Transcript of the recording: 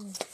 Mm.